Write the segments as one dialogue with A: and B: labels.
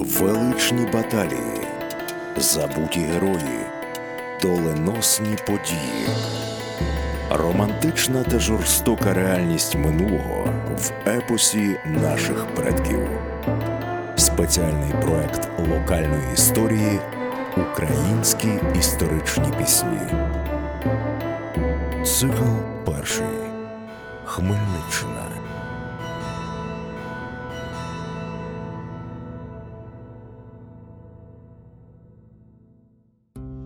A: Величні баталії, забуті герої, доленосні події, романтична та жорстока реальність минулого в епосі наших предків. Спеціальний проект локальної історії Українські історичні пісні. Цикл перший. Хмельниччина.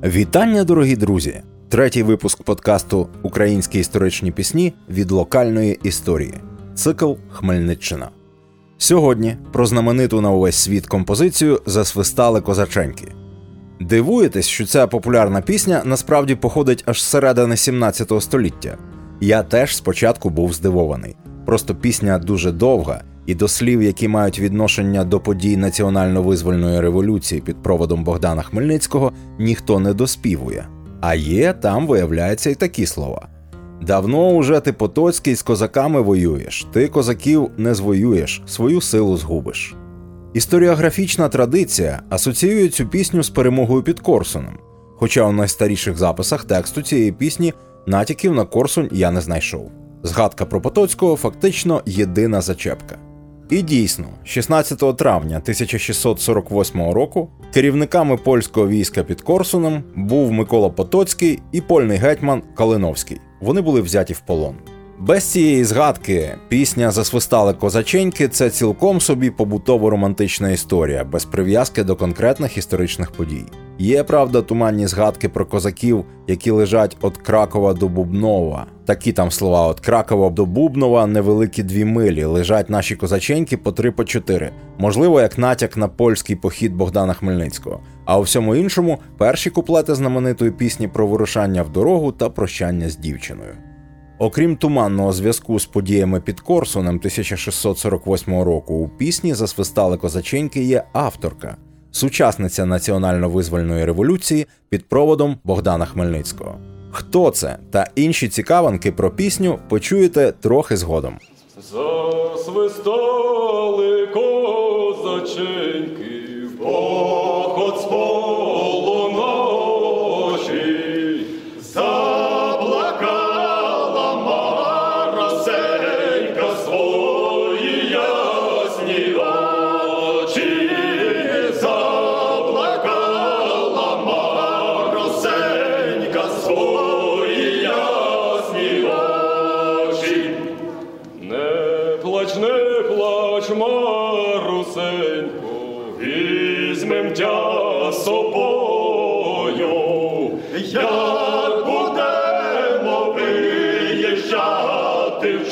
A: Вітання, дорогі друзі! Третій випуск подкасту Українські історичні пісні від локальної історії. Цикл Хмельниччина. Сьогодні про знамениту на увесь світ композицію засвистали козаченьки. Дивуєтесь, що ця популярна пісня насправді походить аж з середини 17 століття. Я теж спочатку був здивований. Просто пісня дуже довга, і до слів, які мають відношення до подій національно-визвольної революції під проводом Богдана Хмельницького, ніхто не доспівує. А є там, виявляється, і такі слова. Давно уже ти Потоцький з козаками воюєш, ти козаків не звоюєш, свою силу згубиш. Історіографічна традиція асоціює цю пісню з перемогою під Корсуном, хоча у найстаріших записах тексту цієї пісні натяків на Корсунь я не знайшов. Згадка про Потоцького фактично єдина зачепка. І дійсно, 16 травня 1648 року керівниками польського війська під Корсуном був Микола Потоцький і польний гетьман Калиновський. Вони були взяті в полон. Без цієї згадки пісня Засвистали козаченьки це цілком собі побутово-романтична історія, без прив'язки до конкретних історичних подій. Є правда туманні згадки про козаків, які лежать від Кракова до Бубнова. Такі там слова від Кракова до Бубнова невеликі дві милі. Лежать наші козаченьки по три по чотири. Можливо, як натяк на польський похід Богдана Хмельницького. А у всьому іншому перші куплети знаменитої пісні про вирушання в дорогу та прощання з дівчиною. Окрім туманного зв'язку з подіями під Корсуном 1648 року, у пісні засвистали козаченьки є авторка, сучасниця національно-визвольної революції під проводом Богдана Хмельницького. Хто це та інші цікавинки про пісню почуєте трохи згодом.
B: Засвистали козаченьки в візьмем тя з собою, як будемо виїжджати в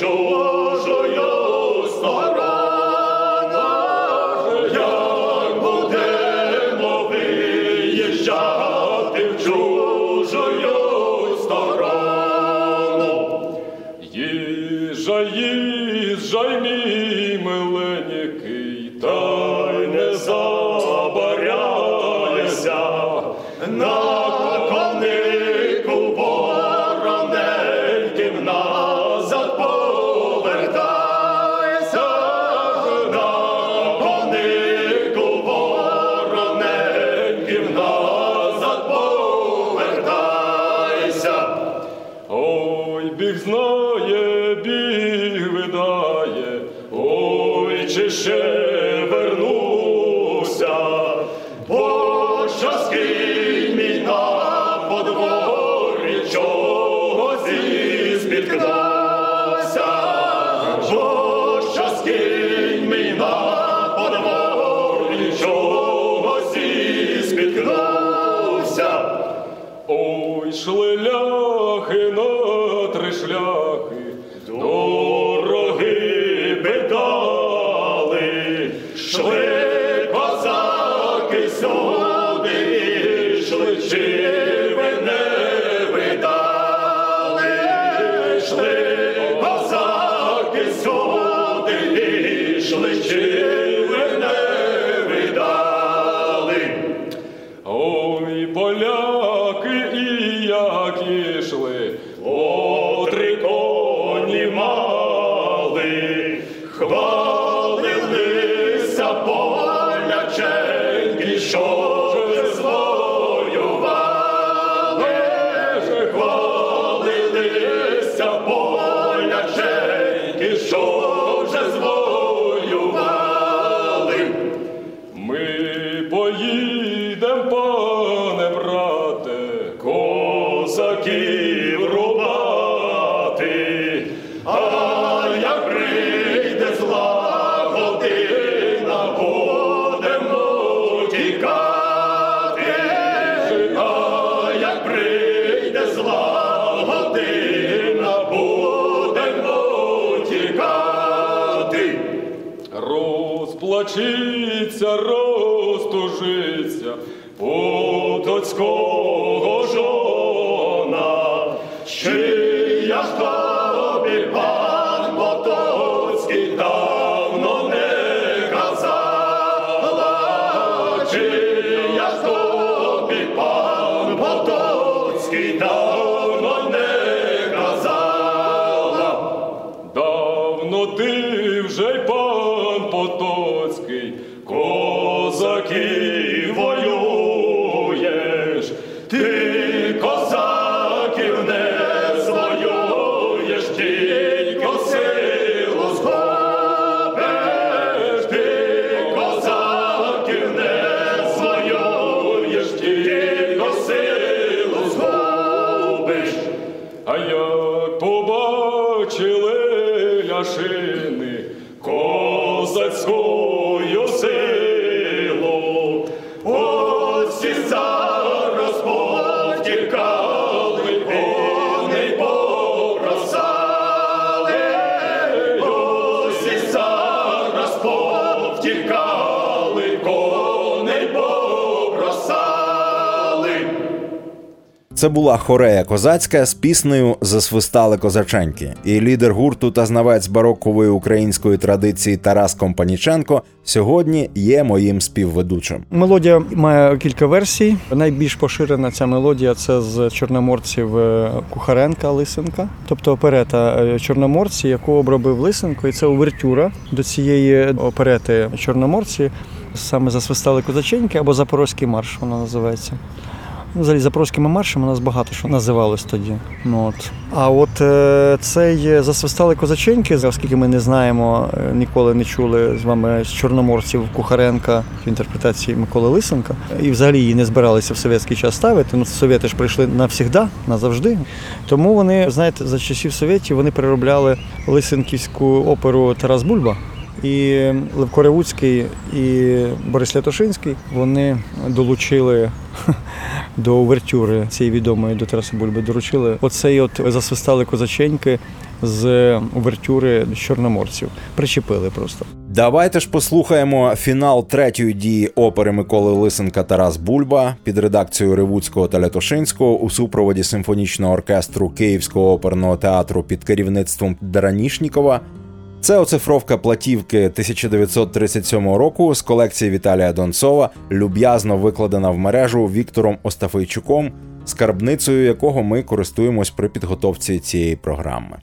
B: Потоцький,
A: Це була хорея козацька з піснею Засвистали козаченьки. І лідер гурту та знавець барокової української традиції Тарас Компаніченко сьогодні є моїм співведучим.
C: Мелодія має кілька версій. Найбільш поширена ця мелодія це з чорноморців е, Кухаренка Лисенка, тобто оперета е, Чорноморці, яку обробив Лисенко, і це увертюра до цієї оперети Чорноморці. Саме засвистали козаченьки або Запорозький марш, вона називається. Ну, Взагалі запорозькими маршами у нас багато що називалось тоді. Ну, от. А от е, цей засвистали козаченьки, оскільки ми не знаємо, е, ніколи не чули з вами з чорноморців Кухаренка в інтерпретації Миколи Лисенка, і взагалі її не збиралися в совєтський час ставити. Ну, совєти ж прийшли навсігда, назавжди. Тому вони, знаєте, за часів совєтів вони переробляли Лисенківську оперу Тарас Бульба. І Левко Ревуцький, і Борис Лятошинський вони долучили до увертюри цієї відомої до Тараса Бульби. Доручили оцей от засвистали козаченьки з увертюри чорноморців. Причепили просто.
A: Давайте ж послухаємо фінал третьої дії опери Миколи Лисенка Тарас Бульба під редакцією Ревуцького та Лятошинського у супроводі симфонічного оркестру Київського оперного театру під керівництвом Дранішнікова. Це оцифровка платівки 1937 року з колекції Віталія Донцова, люб'язно викладена в мережу Віктором Остафейчуком, скарбницею якого ми користуємось при підготовці цієї програми.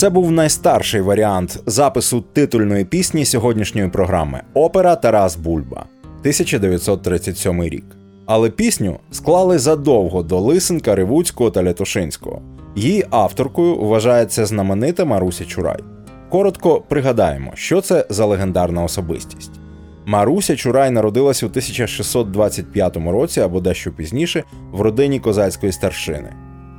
A: Це був найстарший варіант запису титульної пісні сьогоднішньої програми Опера Тарас Бульба 1937 рік. Але пісню склали задовго до Лисенка, Ривуцького та Лятушинського. Її авторкою вважається знаменита Маруся Чурай. Коротко пригадаємо, що це за легендарна особистість. Маруся Чурай народилась у 1625 році або дещо пізніше в родині козацької старшини.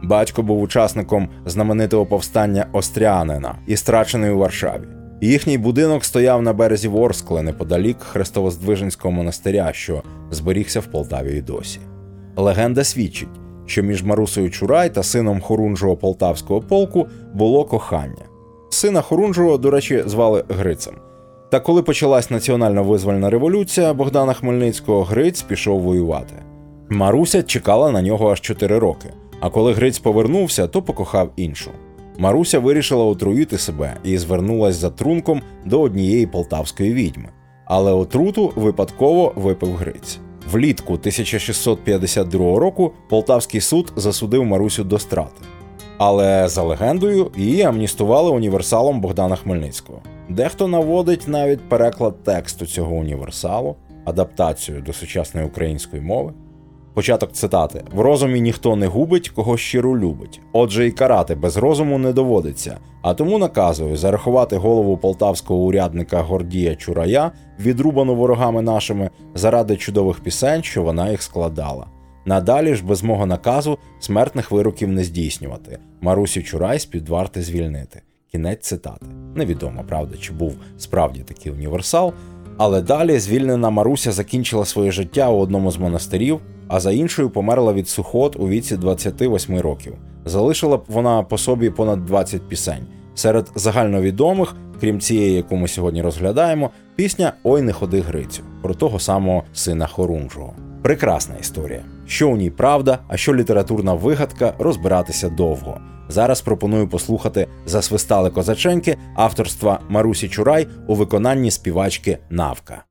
A: Батько був учасником знаменитого повстання Острянина і страчений у Варшаві. Їхній будинок стояв на березі Ворскли неподалік Хрестовоздвиженського монастиря, що зберігся в Полтаві й досі. Легенда свідчить, що між Марусею Чурай та сином Хорунжого полтавського полку було кохання. Сина Хорунжого, до речі, звали Грицем. Та коли почалась національна визвольна революція Богдана Хмельницького, Гриць пішов воювати. Маруся чекала на нього аж 4 роки. А коли Гриць повернувся, то покохав іншу. Маруся вирішила отруїти себе і звернулась за трунком до однієї полтавської відьми. Але отруту випадково випив Гриць. Влітку 1652 року полтавський суд засудив Марусю до страти. Але за легендою її амністували універсалом Богдана Хмельницького. Дехто наводить навіть переклад тексту цього універсалу, адаптацію до сучасної української мови. Початок цитати: в розумі ніхто не губить, кого щиро любить. Отже, і карати без розуму не доводиться. А тому наказую зарахувати голову полтавського урядника Гордія Чурая, відрубану ворогами нашими, заради чудових пісень, що вона їх складала. Надалі ж без мого наказу смертних вироків не здійснювати. Марусю Чурай з під варти звільнити. Кінець цитати. Невідомо, правда, чи був справді такий універсал. Але далі звільнена Маруся закінчила своє життя у одному з монастирів, а за іншою померла від сухот у віці 28 років. Залишила б вона по собі понад 20 пісень. Серед загальновідомих, крім цієї, яку ми сьогодні розглядаємо, пісня Ой не ходи Грицю про того самого сина Хорунжого. Прекрасна історія. Що у ній правда, а що літературна вигадка, розбиратися довго. Зараз пропоную послухати засвистали козаченьки авторства Марусі Чурай у виконанні співачки Навка.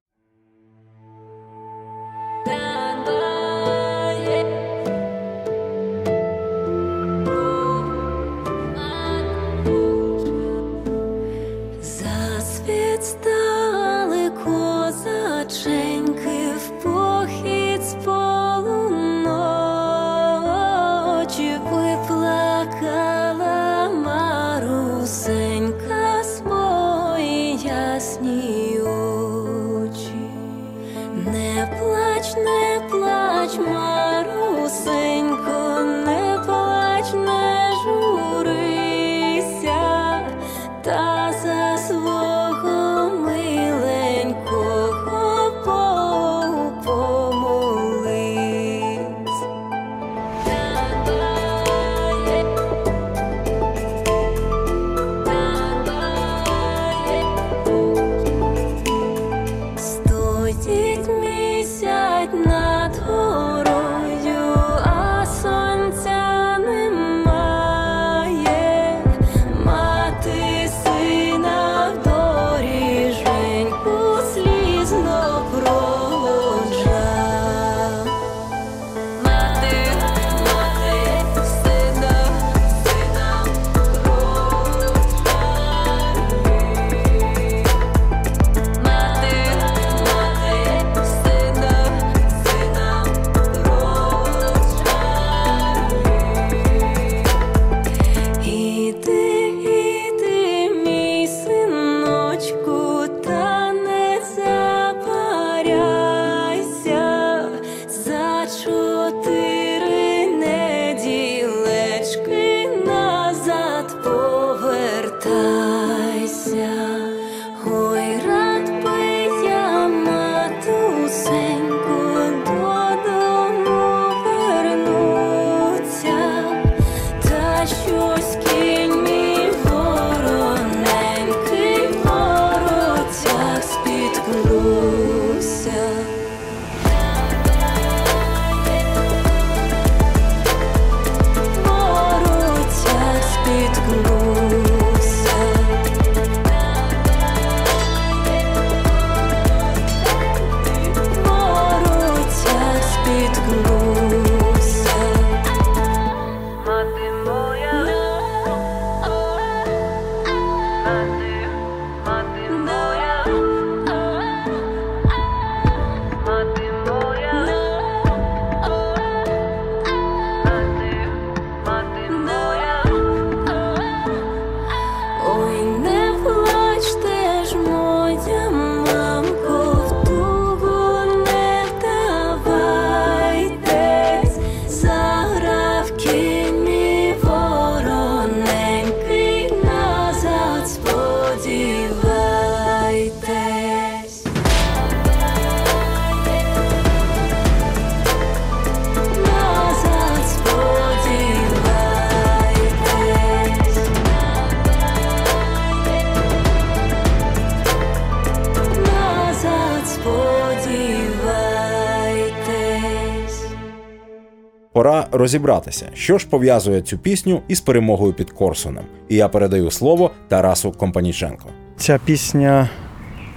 A: Розібратися, що ж пов'язує цю пісню із перемогою під Корсуном. І я передаю слово Тарасу Компаніченко.
C: Ця пісня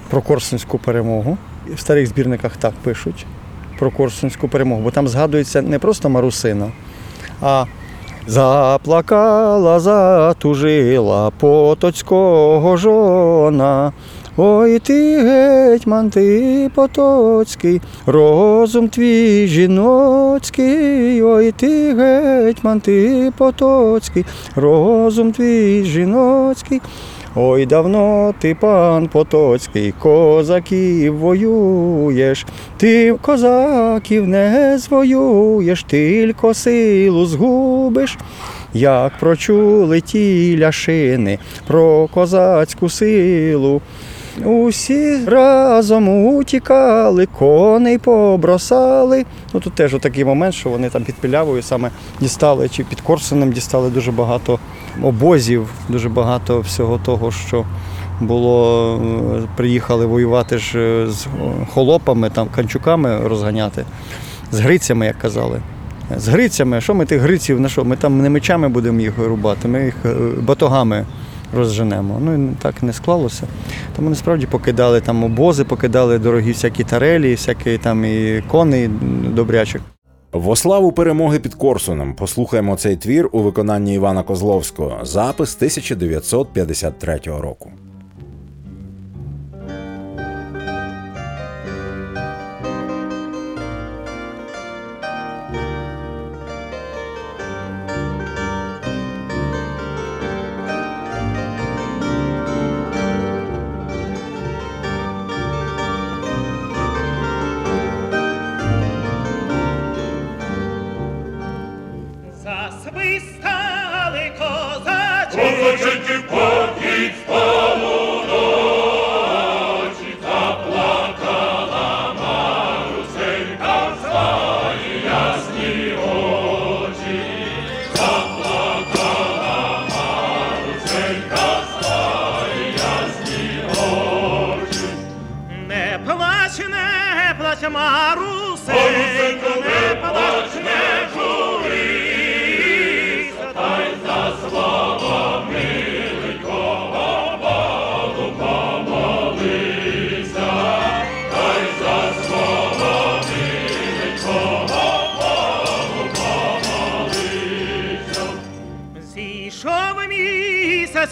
C: про Корсунську перемогу. В старих збірниках так пишуть про Корсунську перемогу, бо там згадується не просто Марусина, а заплакала, затужила потоцького жона. Ой ти гетьман, ти потоцький, розум твій жіноцький, ой ти гетьман, ти потоцький, розум твій жіноцький. Ой, давно ти, пан Потоцький, козаків воюєш, ти козаків не звоюєш, тільки силу згубиш. Як прочули ті ляшини про козацьку силу. Усі разом утікали, коней побросали. Ну тут теж такий момент, що вони там під Пілявою саме дістали, чи під Корсуном дістали дуже багато обозів, дуже багато всього того, що було. е, Приїхали воювати ж е, з холопами, там канчуками розганяти, з грицями, як казали. З грицями, що ми тих гриців на що? Ми там не мечами будемо їх рубати, ми їх е, батогами розженемо. Ну і так не склалося. Тому насправді покидали там обози, покидали дорогі всякі тарелі, всякі там і коней добрячок.
A: Во славу перемоги під Корсуном послухаємо цей твір у виконанні Івана Козловського, запис 1953 року.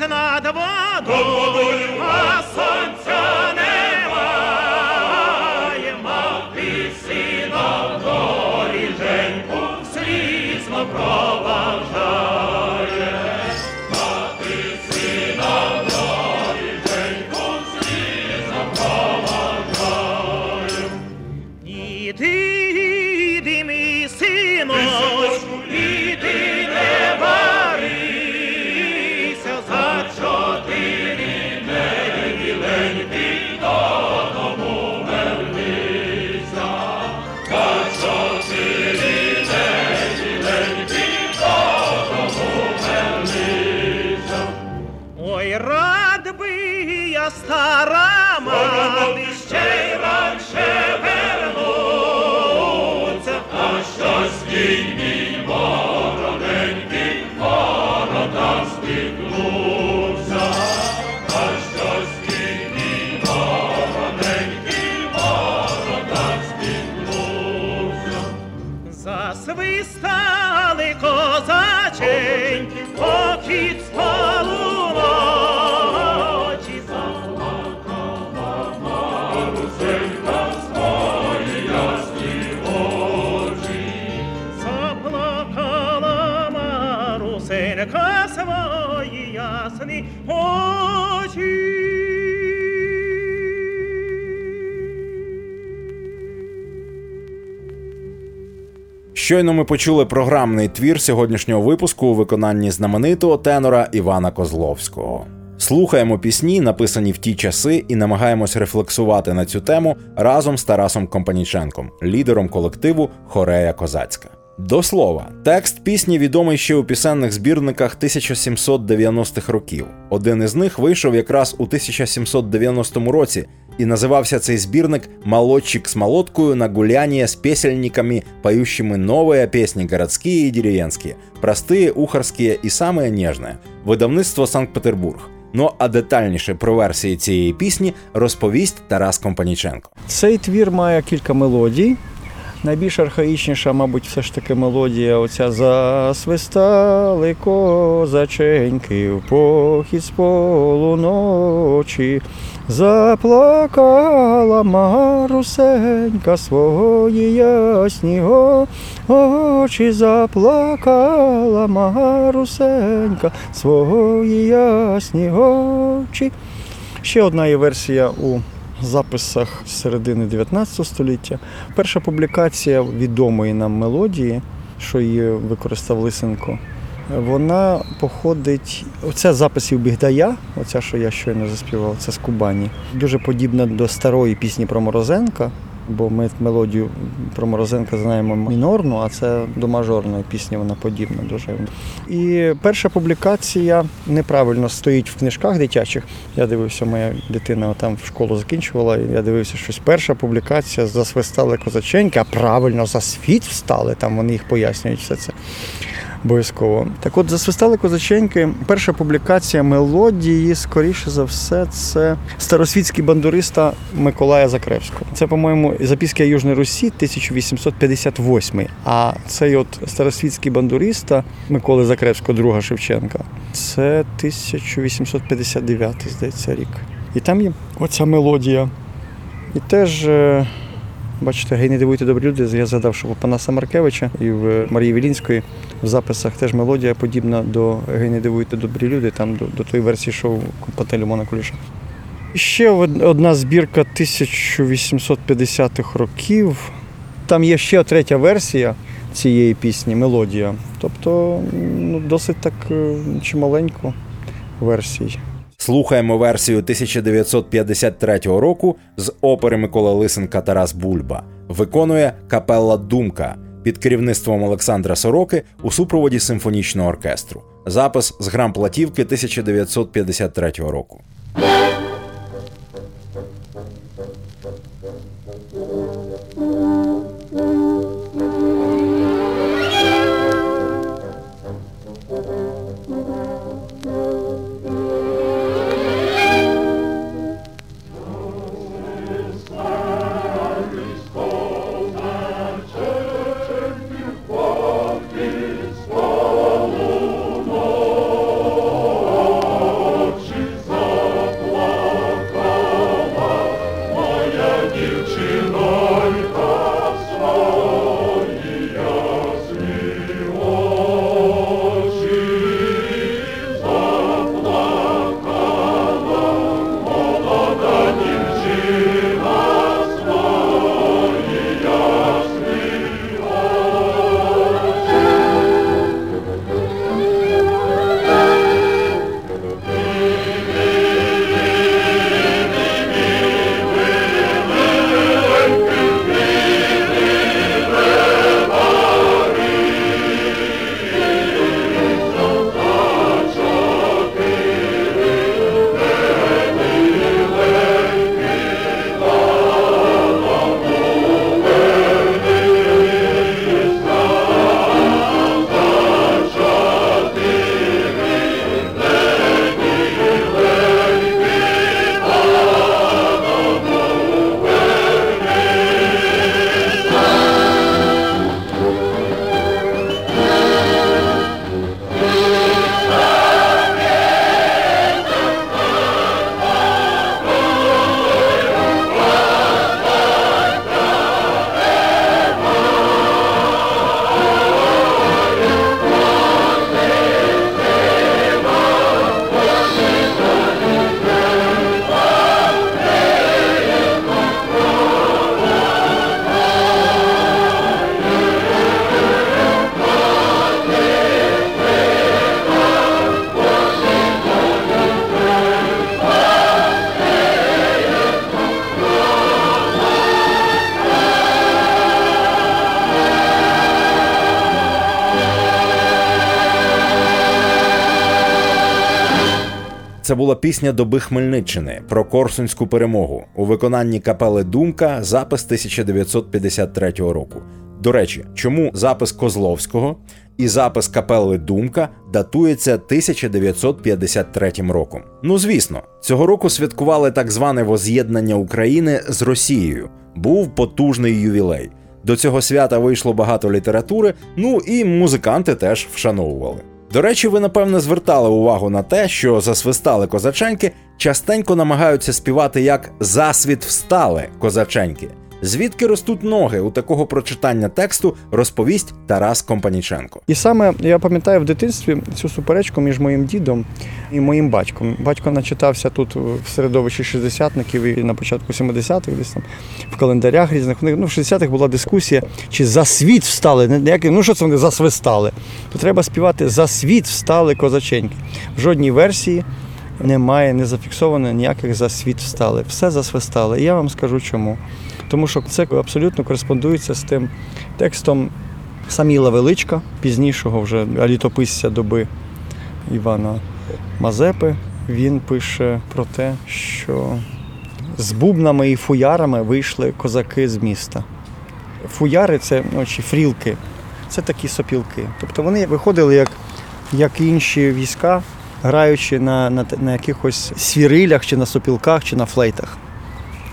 D: Місяць над
E: Над
A: Щойно ми почули програмний твір сьогоднішнього випуску у виконанні знаменитого тенора Івана Козловського. Слухаємо пісні, написані в ті часи, і намагаємось рефлексувати на цю тему разом з Тарасом Компаніченком, лідером колективу Хорея Козацька. До слова, текст пісні відомий ще у пісенних збірниках 1790-х років. Один із них вийшов якраз у 1790 році, і називався цей збірник «Молодчик с молоткою на гуляние с песельниками, поющими новые песни городские и деревенские, простые, ухарские и самые нежные». Видавництво Санкт-Петербург. Ну а детальніше про версії цієї пісні розповість Тарас Компаніченко.
C: Цей твір має кілька мелодій. Найбільш архаїчніша, мабуть, все ж таки мелодія оця засвистали козаченьки в похід з полуночі. Заплакала Марусенька свої ясні о- очі, заплакала Марусенька свої ясні очі. Ще одна є версія у записах середини 19 століття. Перша публікація відомої нам мелодії, що її використав Лисенко, вона походить. Оце записів Бігдая, оця, що я щойно заспівав, це з Кубані. Дуже подібна до старої пісні про Морозенка. Бо ми мелодію про Морозенка знаємо мінорну, а це до мажорної пісні вона подібна дуже. І перша публікація неправильно стоїть в книжках дитячих. Я дивився, моя дитина там в школу закінчувала, і я дивився, щось перша публікація засвистали козаченьки, а правильно за світ встали, там вони їх пояснюють все це. Обов'язково. Так от засвистали козаченьки. Перша публікація мелодії, скоріше за все, це старосвітський бандуриста Миколая Закревського. Це, по-моєму, записки Южної Русі 1858. А цей от старосвітський бандуриста Миколи Закревського, друга Шевченка, це 1859, здається, рік. І там є оця мелодія. І теж. Бачите, гей, не дивуйте добрі люди. Я згадав, що у Панаса Маркевича і в Марії Вілінської в записах теж мелодія подібна до Гей, не дивуйте добрі люди, там до, до тої версії шоу Пателю Лимона Куліша. Ще одна збірка 1850-х років. Там є ще третя версія цієї пісні, мелодія. Тобто ну, досить так е, чималенько версій.
A: Слухаємо версію 1953 року з опери Миколи Лисенка Тарас Бульба. Виконує капелла Думка під керівництвом Олександра Сороки у супроводі симфонічного оркестру. Запис з грамплатівки 1953 року. Це була пісня доби Хмельниччини про Корсунську перемогу у виконанні капели Думка, запис 1953 року. До речі, чому запис Козловського і запис капели Думка датується 1953 роком? Ну звісно, цього року святкували так зване воз'єднання України з Росією. Був потужний ювілей. До цього свята вийшло багато літератури, ну і музиканти теж вшановували. До речі, ви напевне звертали увагу на те, що засвистали козаченьки частенько намагаються співати як засвіт встали козаченьки. Звідки ростуть ноги у такого прочитання тексту, розповість Тарас Компаніченко.
C: І саме я пам'ятаю в дитинстві цю суперечку між моїм дідом і моїм батьком. Батько начитався тут в середовищі шістдесятників і на початку 70-х, десь там в календарях різних. Них, Ну, в 60-х була дискусія, чи за світ встали. Не ніякі, ну що це вони засвистали? То треба співати за світ встали козаченьки. В жодній версії немає, не зафіксовано ніяких за світ встали. Все засвистали. І я вам скажу чому. Тому що це абсолютно кореспондується з тим текстом Саміла Величка, пізнішого вже літописця доби Івана Мазепи. Він пише про те, що з бубнами і фуярами вийшли козаки з міста. Фуяри це ну, чи фрілки, це такі сопілки. Тобто вони виходили як, як інші війська, граючи на, на, на якихось свірилях, чи на сопілках, чи на флейтах.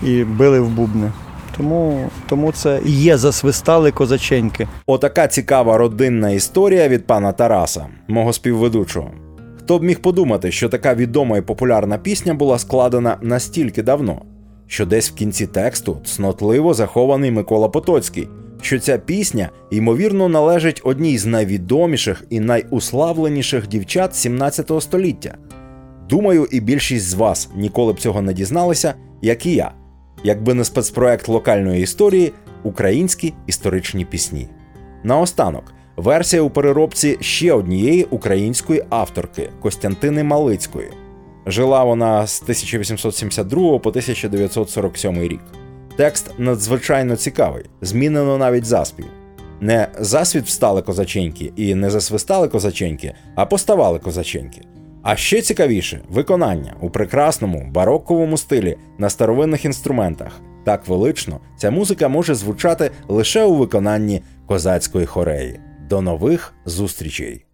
C: І били в бубни. Тому, тому це і є засвистали козаченьки.
A: Отака цікава родинна історія від пана Тараса, мого співведучого. Хто б міг подумати, що така відома і популярна пісня була складена настільки давно, що десь в кінці тексту цнотливо захований Микола Потоцький, що ця пісня, ймовірно, належить одній з найвідоміших і найуславленіших дівчат 17 століття. Думаю, і більшість з вас ніколи б цього не дізналися, як і я, якби не спецпроект локальної історії Українські історичні пісні. Наостанок, версія у переробці ще однієї української авторки Костянтини Малицької. Жила вона з 1872 по 1947 рік. Текст надзвичайно цікавий, змінено навіть заспів. Не засвіт встали козаченьки і не засвистали козаченьки, а поставали козаченьки. А ще цікавіше виконання у прекрасному бароковому стилі на старовинних інструментах. Так велично ця музика може звучати лише у виконанні козацької хореї. До нових зустрічей!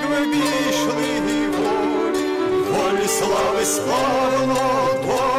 F: як ви війшли волі, волі слави славно.